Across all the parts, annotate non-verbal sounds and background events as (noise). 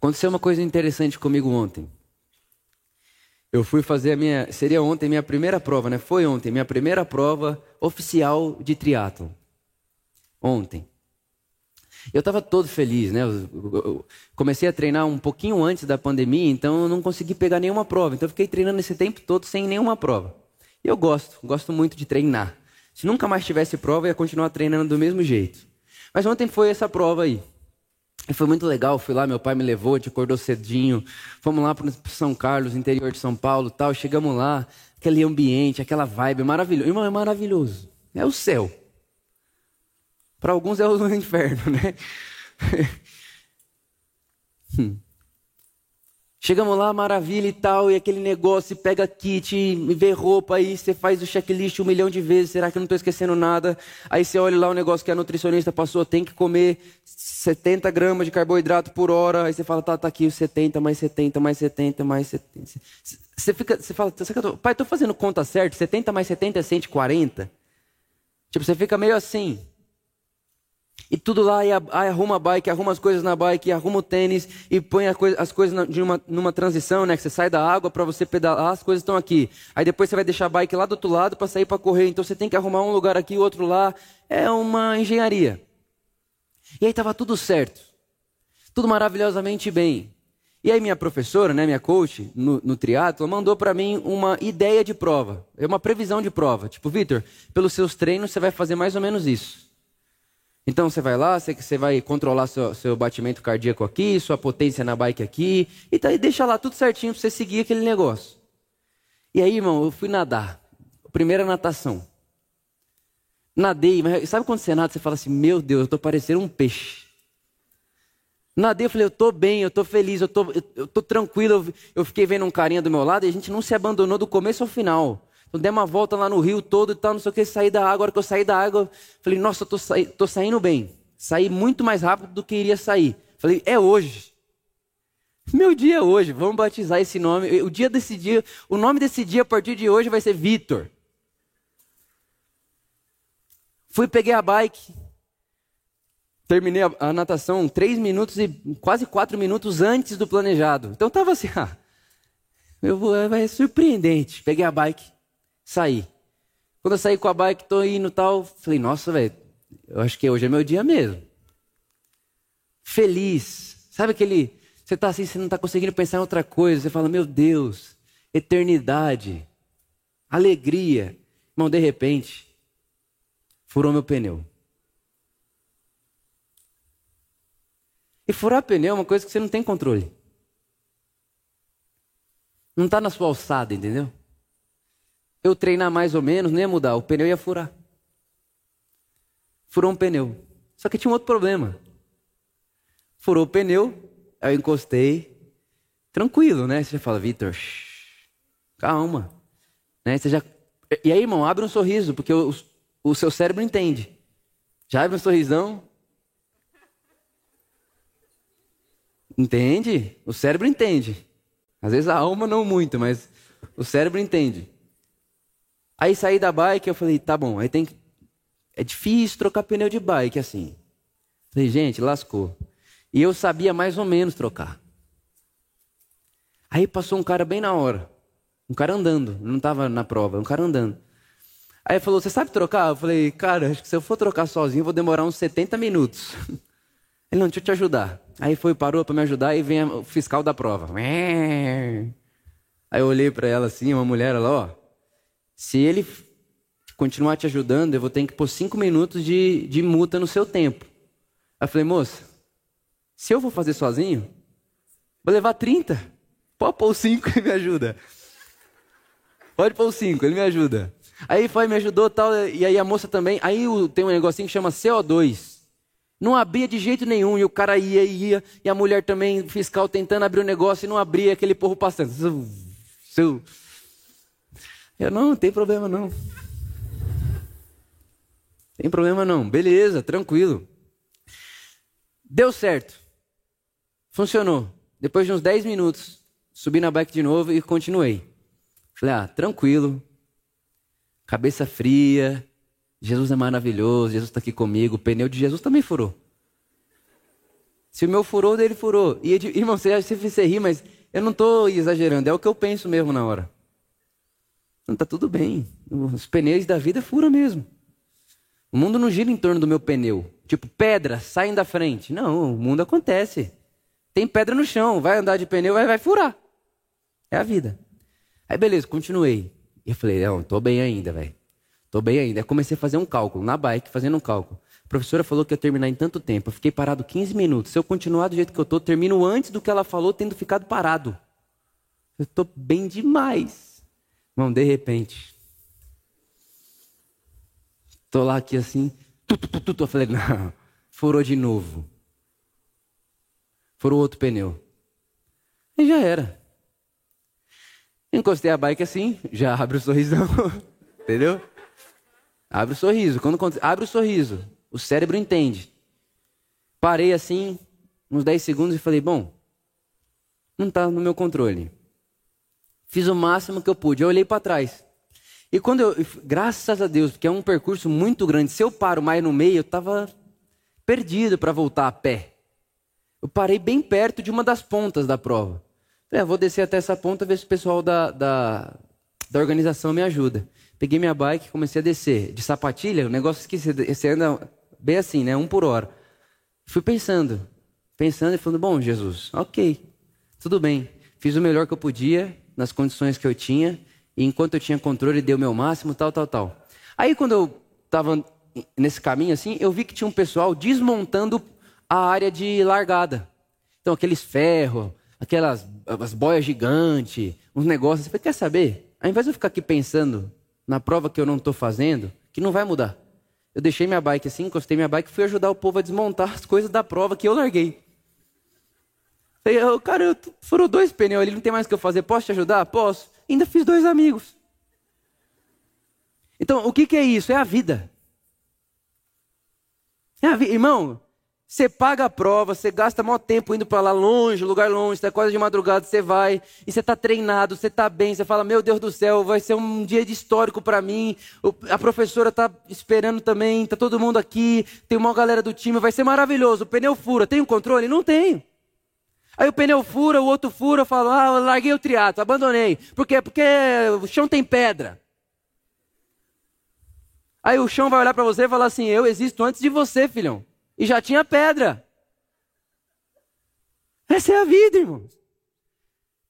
Aconteceu uma coisa interessante comigo ontem. Eu fui fazer a minha, seria ontem minha primeira prova, né? Foi ontem minha primeira prova oficial de triatlo. Ontem. Eu estava todo feliz, né? Eu, comecei a treinar um pouquinho antes da pandemia, então eu não consegui pegar nenhuma prova. Então eu fiquei treinando esse tempo todo sem nenhuma prova. E eu gosto, gosto muito de treinar. Se nunca mais tivesse prova, eu ia continuar treinando do mesmo jeito. Mas ontem foi essa prova aí. E foi muito legal, fui lá, meu pai me levou, te acordou cedinho. Fomos lá para São Carlos, interior de São Paulo tal. Chegamos lá, aquele ambiente, aquela vibe maravilhoso. Irmão, é maravilhoso. É o céu. Para alguns é o (laughs) inferno, né? (laughs) Hum. Chegamos lá, maravilha e tal, e aquele negócio, pega kit, vê roupa, aí você faz o checklist um milhão de vezes, será que eu não estou esquecendo nada? Aí você olha lá o negócio que a nutricionista passou, tem que comer 70 gramas de carboidrato por hora, aí você fala, tá, tá aqui 70, mais 70, mais 70, mais 70. Você, fica, você fala, pai, estou fazendo conta certa, 70 mais 70 é 140? Tipo, você fica meio assim. E tudo lá, e arruma a bike, arruma as coisas na bike, arruma o tênis e põe as coisas numa, numa transição, né? Que você sai da água para você pedalar, as coisas estão aqui. Aí depois você vai deixar a bike lá do outro lado para sair para correr. Então você tem que arrumar um lugar aqui, outro lá. É uma engenharia. E aí estava tudo certo. Tudo maravilhosamente bem. E aí minha professora, né, minha coach no, no triatlo, mandou para mim uma ideia de prova. É uma previsão de prova. Tipo, Vitor, pelos seus treinos você vai fazer mais ou menos isso. Então você vai lá, você, você vai controlar seu, seu batimento cardíaco aqui, sua potência na bike aqui, e tá, deixa lá tudo certinho para você seguir aquele negócio. E aí, irmão, eu fui nadar. Primeira natação. Nadei, mas sabe quando você nada, você fala assim, meu Deus, eu tô parecendo um peixe. Nadei, eu falei, eu tô bem, eu tô feliz, eu tô, eu, eu tô tranquilo. Eu, eu fiquei vendo um carinha do meu lado e a gente não se abandonou do começo ao final. Então, dei uma volta lá no rio todo e tal, não sei o que, saí da água. A hora que eu saí da água, falei, nossa, tô, sa... tô saindo bem. Saí muito mais rápido do que iria sair. Falei, é hoje. Meu dia é hoje, vamos batizar esse nome. O dia desse dia, o nome desse dia a partir de hoje vai ser Vitor. Fui, peguei a bike, terminei a, a, natação três minutos e quase quatro minutos antes do planejado. Então tava assim, (laughs) ah, eu vou, é surpreendente. Peguei a bike, saí. Quando eu saí com a bike, tô indo tal, falei, nossa, velho, eu acho que hoje é meu dia mesmo. Feliz. Sabe aquele. Você tá assim, você não tá conseguindo pensar em outra coisa. Você fala, meu Deus, eternidade, alegria. Irmão, de repente, furou meu pneu. E furar pneu é uma coisa que você não tem controle. Não está na sua alçada, entendeu? Eu treinar mais ou menos, não ia mudar, o pneu ia furar. Furou um pneu. Só que tinha um outro problema. Furou o pneu, eu encostei. Tranquilo, né? Você já fala, Vitor, calma. Né? Você já... E aí, irmão, abre um sorriso, porque o, o seu cérebro entende. Já abre um sorrisão. Entende? O cérebro entende. Às vezes a alma não muito, mas o cérebro entende. Aí saí da bike, eu falei, tá bom, aí tem que... É difícil trocar pneu de bike assim. Falei, gente, lascou. E eu sabia mais ou menos trocar. Aí passou um cara bem na hora. Um cara andando, não estava na prova, um cara andando. Aí ele falou, você sabe trocar? Eu falei, cara, acho que se eu for trocar sozinho, vou demorar uns 70 minutos. (laughs) Ele, não, deixa eu te ajudar. Aí foi, parou para me ajudar e vem o fiscal da prova. (laughs) Aí eu olhei para ela assim, uma mulher, ela, ó, se ele continuar te ajudando, eu vou ter que pôr cinco minutos de, de multa no seu tempo. Aí eu falei, moça, se eu vou fazer sozinho, vou levar 30. Pode pôr cinco e me ajuda. Pode pôr cinco, ele me ajuda. Aí foi, me ajudou tal, e aí a moça também. Aí tem um negocinho que chama CO2. Não abria de jeito nenhum, e o cara ia, ia, e a mulher também, fiscal, tentando abrir o negócio e não abria, aquele porro passando. Seu, eu, não, tem problema não. Tem problema não. Beleza, tranquilo. Deu certo. Funcionou. Depois de uns 10 minutos, subi na bike de novo e continuei. Falei, ah, tranquilo. Cabeça fria. Jesus é maravilhoso. Jesus está aqui comigo. O pneu de Jesus também furou. Se o meu furou, o dele furou. E, irmão, você você ri, mas eu não estou exagerando, é o que eu penso mesmo na hora. Está tudo bem. Os pneus da vida furam mesmo. O mundo não gira em torno do meu pneu. Tipo, pedra, saem da frente. Não, o mundo acontece. Tem pedra no chão, vai andar de pneu, vai, vai furar. É a vida. Aí beleza, continuei. E eu falei, não, tô bem ainda, velho. Tô bem ainda. Aí comecei a fazer um cálculo, na bike, fazendo um cálculo. A professora falou que ia terminar em tanto tempo. Eu fiquei parado 15 minutos. Se eu continuar do jeito que eu tô, termino antes do que ela falou, tendo ficado parado. Eu tô bem demais. Irmão, de repente. Tô lá aqui assim. Tu, tu, tu, tu, Eu falei, não, furou de novo. Furou outro pneu. E já era. Encostei a bike assim, já (laughs) abre o sorrisão. Entendeu? Abre o sorriso. Quando abre o sorriso, o cérebro entende. Parei assim, uns 10 segundos e falei: bom, não está no meu controle. Fiz o máximo que eu pude. Eu olhei para trás. E quando eu, graças a Deus, porque é um percurso muito grande, se eu paro mais no meio, eu estava perdido para voltar a pé. Eu parei bem perto de uma das pontas da prova. Falei, ah, vou descer até essa ponta, ver se o pessoal da, da, da organização me ajuda. Peguei minha bike e comecei a descer. De sapatilha, o negócio que você anda bem assim, né? Um por hora. Fui pensando, pensando e falando, bom, Jesus, ok, tudo bem. Fiz o melhor que eu podia, nas condições que eu tinha, e enquanto eu tinha controle, dei o meu máximo, tal, tal, tal. Aí quando eu estava nesse caminho assim, eu vi que tinha um pessoal desmontando a área de largada. Então, aqueles ferros, aquelas as boias gigantes, uns negócios. Você quer saber? Ao invés de eu ficar aqui pensando na prova que eu não estou fazendo, que não vai mudar. Eu deixei minha bike assim, encostei minha bike e fui ajudar o povo a desmontar as coisas da prova que eu larguei. Oh, cara, foram dois pneus ali, não tem mais o que eu fazer. Posso te ajudar? Posso. Ainda fiz dois amigos. Então, o que, que é isso? É a vida. É a vida. Irmão, você paga a prova, você gasta maior tempo indo para lá longe, lugar longe, está quase de madrugada, você vai, e você está treinado, você está bem, você fala, meu Deus do céu, vai ser um dia de histórico para mim, a professora está esperando também, está todo mundo aqui, tem uma galera do time, vai ser maravilhoso, o pneu fura, tem um controle? Não tem. Aí o pneu fura, o outro fura, eu falo, ah, eu larguei o triato, abandonei. Por quê? Porque o chão tem pedra. Aí o chão vai olhar para você e falar assim, eu existo antes de você, filhão e já tinha pedra. Essa é a vida, irmãos.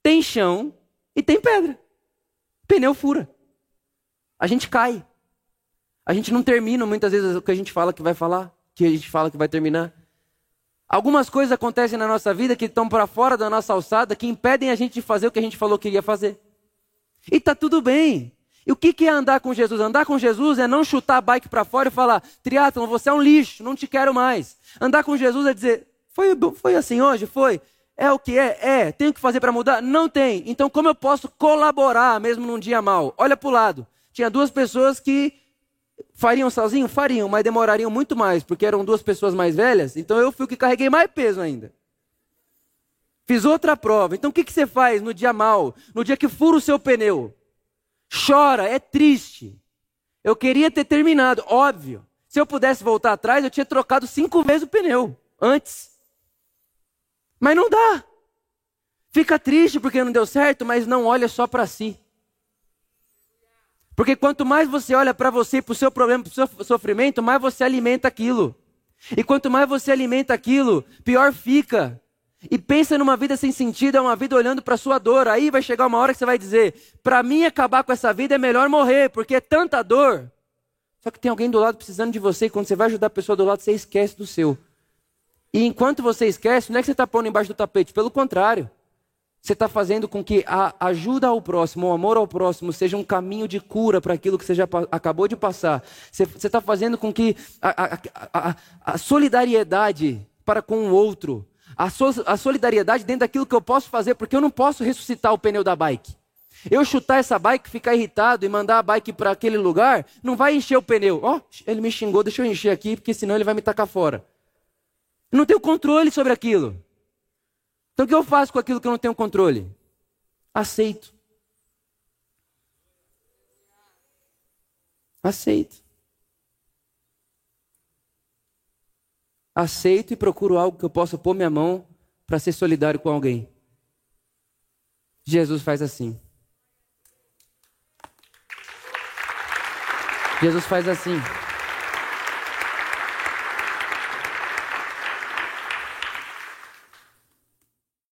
Tem chão e tem pedra. Pneu fura. A gente cai. A gente não termina muitas vezes o que a gente fala que vai falar, que a gente fala que vai terminar. Algumas coisas acontecem na nossa vida que estão para fora da nossa alçada, que impedem a gente de fazer o que a gente falou que ia fazer. E está tudo bem. E o que é andar com Jesus? Andar com Jesus é não chutar a bike para fora e falar, triatlon, você é um lixo, não te quero mais. Andar com Jesus é dizer, foi, foi assim hoje? Foi. É o que é? É. Tenho que fazer para mudar? Não tem. Então como eu posso colaborar mesmo num dia mal? Olha para o lado. Tinha duas pessoas que fariam sozinho? Fariam, mas demorariam muito mais, porque eram duas pessoas mais velhas. Então eu fui o que carreguei mais peso ainda. Fiz outra prova. Então o que, que você faz no dia mal? No dia que fura o seu pneu? chora, é triste. Eu queria ter terminado, óbvio. Se eu pudesse voltar atrás, eu tinha trocado cinco vezes o pneu antes. Mas não dá. Fica triste porque não deu certo, mas não olha só para si. Porque quanto mais você olha para você, para o seu problema, para o seu sofrimento, mais você alimenta aquilo. E quanto mais você alimenta aquilo, pior fica. E pensa numa vida sem sentido, é uma vida olhando para sua dor. Aí vai chegar uma hora que você vai dizer: para mim acabar com essa vida é melhor morrer, porque é tanta dor. Só que tem alguém do lado precisando de você, e quando você vai ajudar a pessoa do lado, você esquece do seu. E enquanto você esquece, não é que você está pondo embaixo do tapete, pelo contrário. Você está fazendo com que a ajuda ao próximo, o amor ao próximo, seja um caminho de cura para aquilo que você já acabou de passar. Você está fazendo com que a, a, a, a solidariedade para com o outro a, so, a solidariedade dentro daquilo que eu posso fazer, porque eu não posso ressuscitar o pneu da bike. Eu chutar essa bike, ficar irritado e mandar a bike para aquele lugar, não vai encher o pneu. Ó, oh, ele me xingou, deixa eu encher aqui, porque senão ele vai me tacar fora. Eu não tenho controle sobre aquilo. Então o que eu faço com aquilo que eu não tenho controle? Aceito. Aceito. aceito e procuro algo que eu possa pôr minha mão para ser solidário com alguém. Jesus faz assim. Jesus faz assim.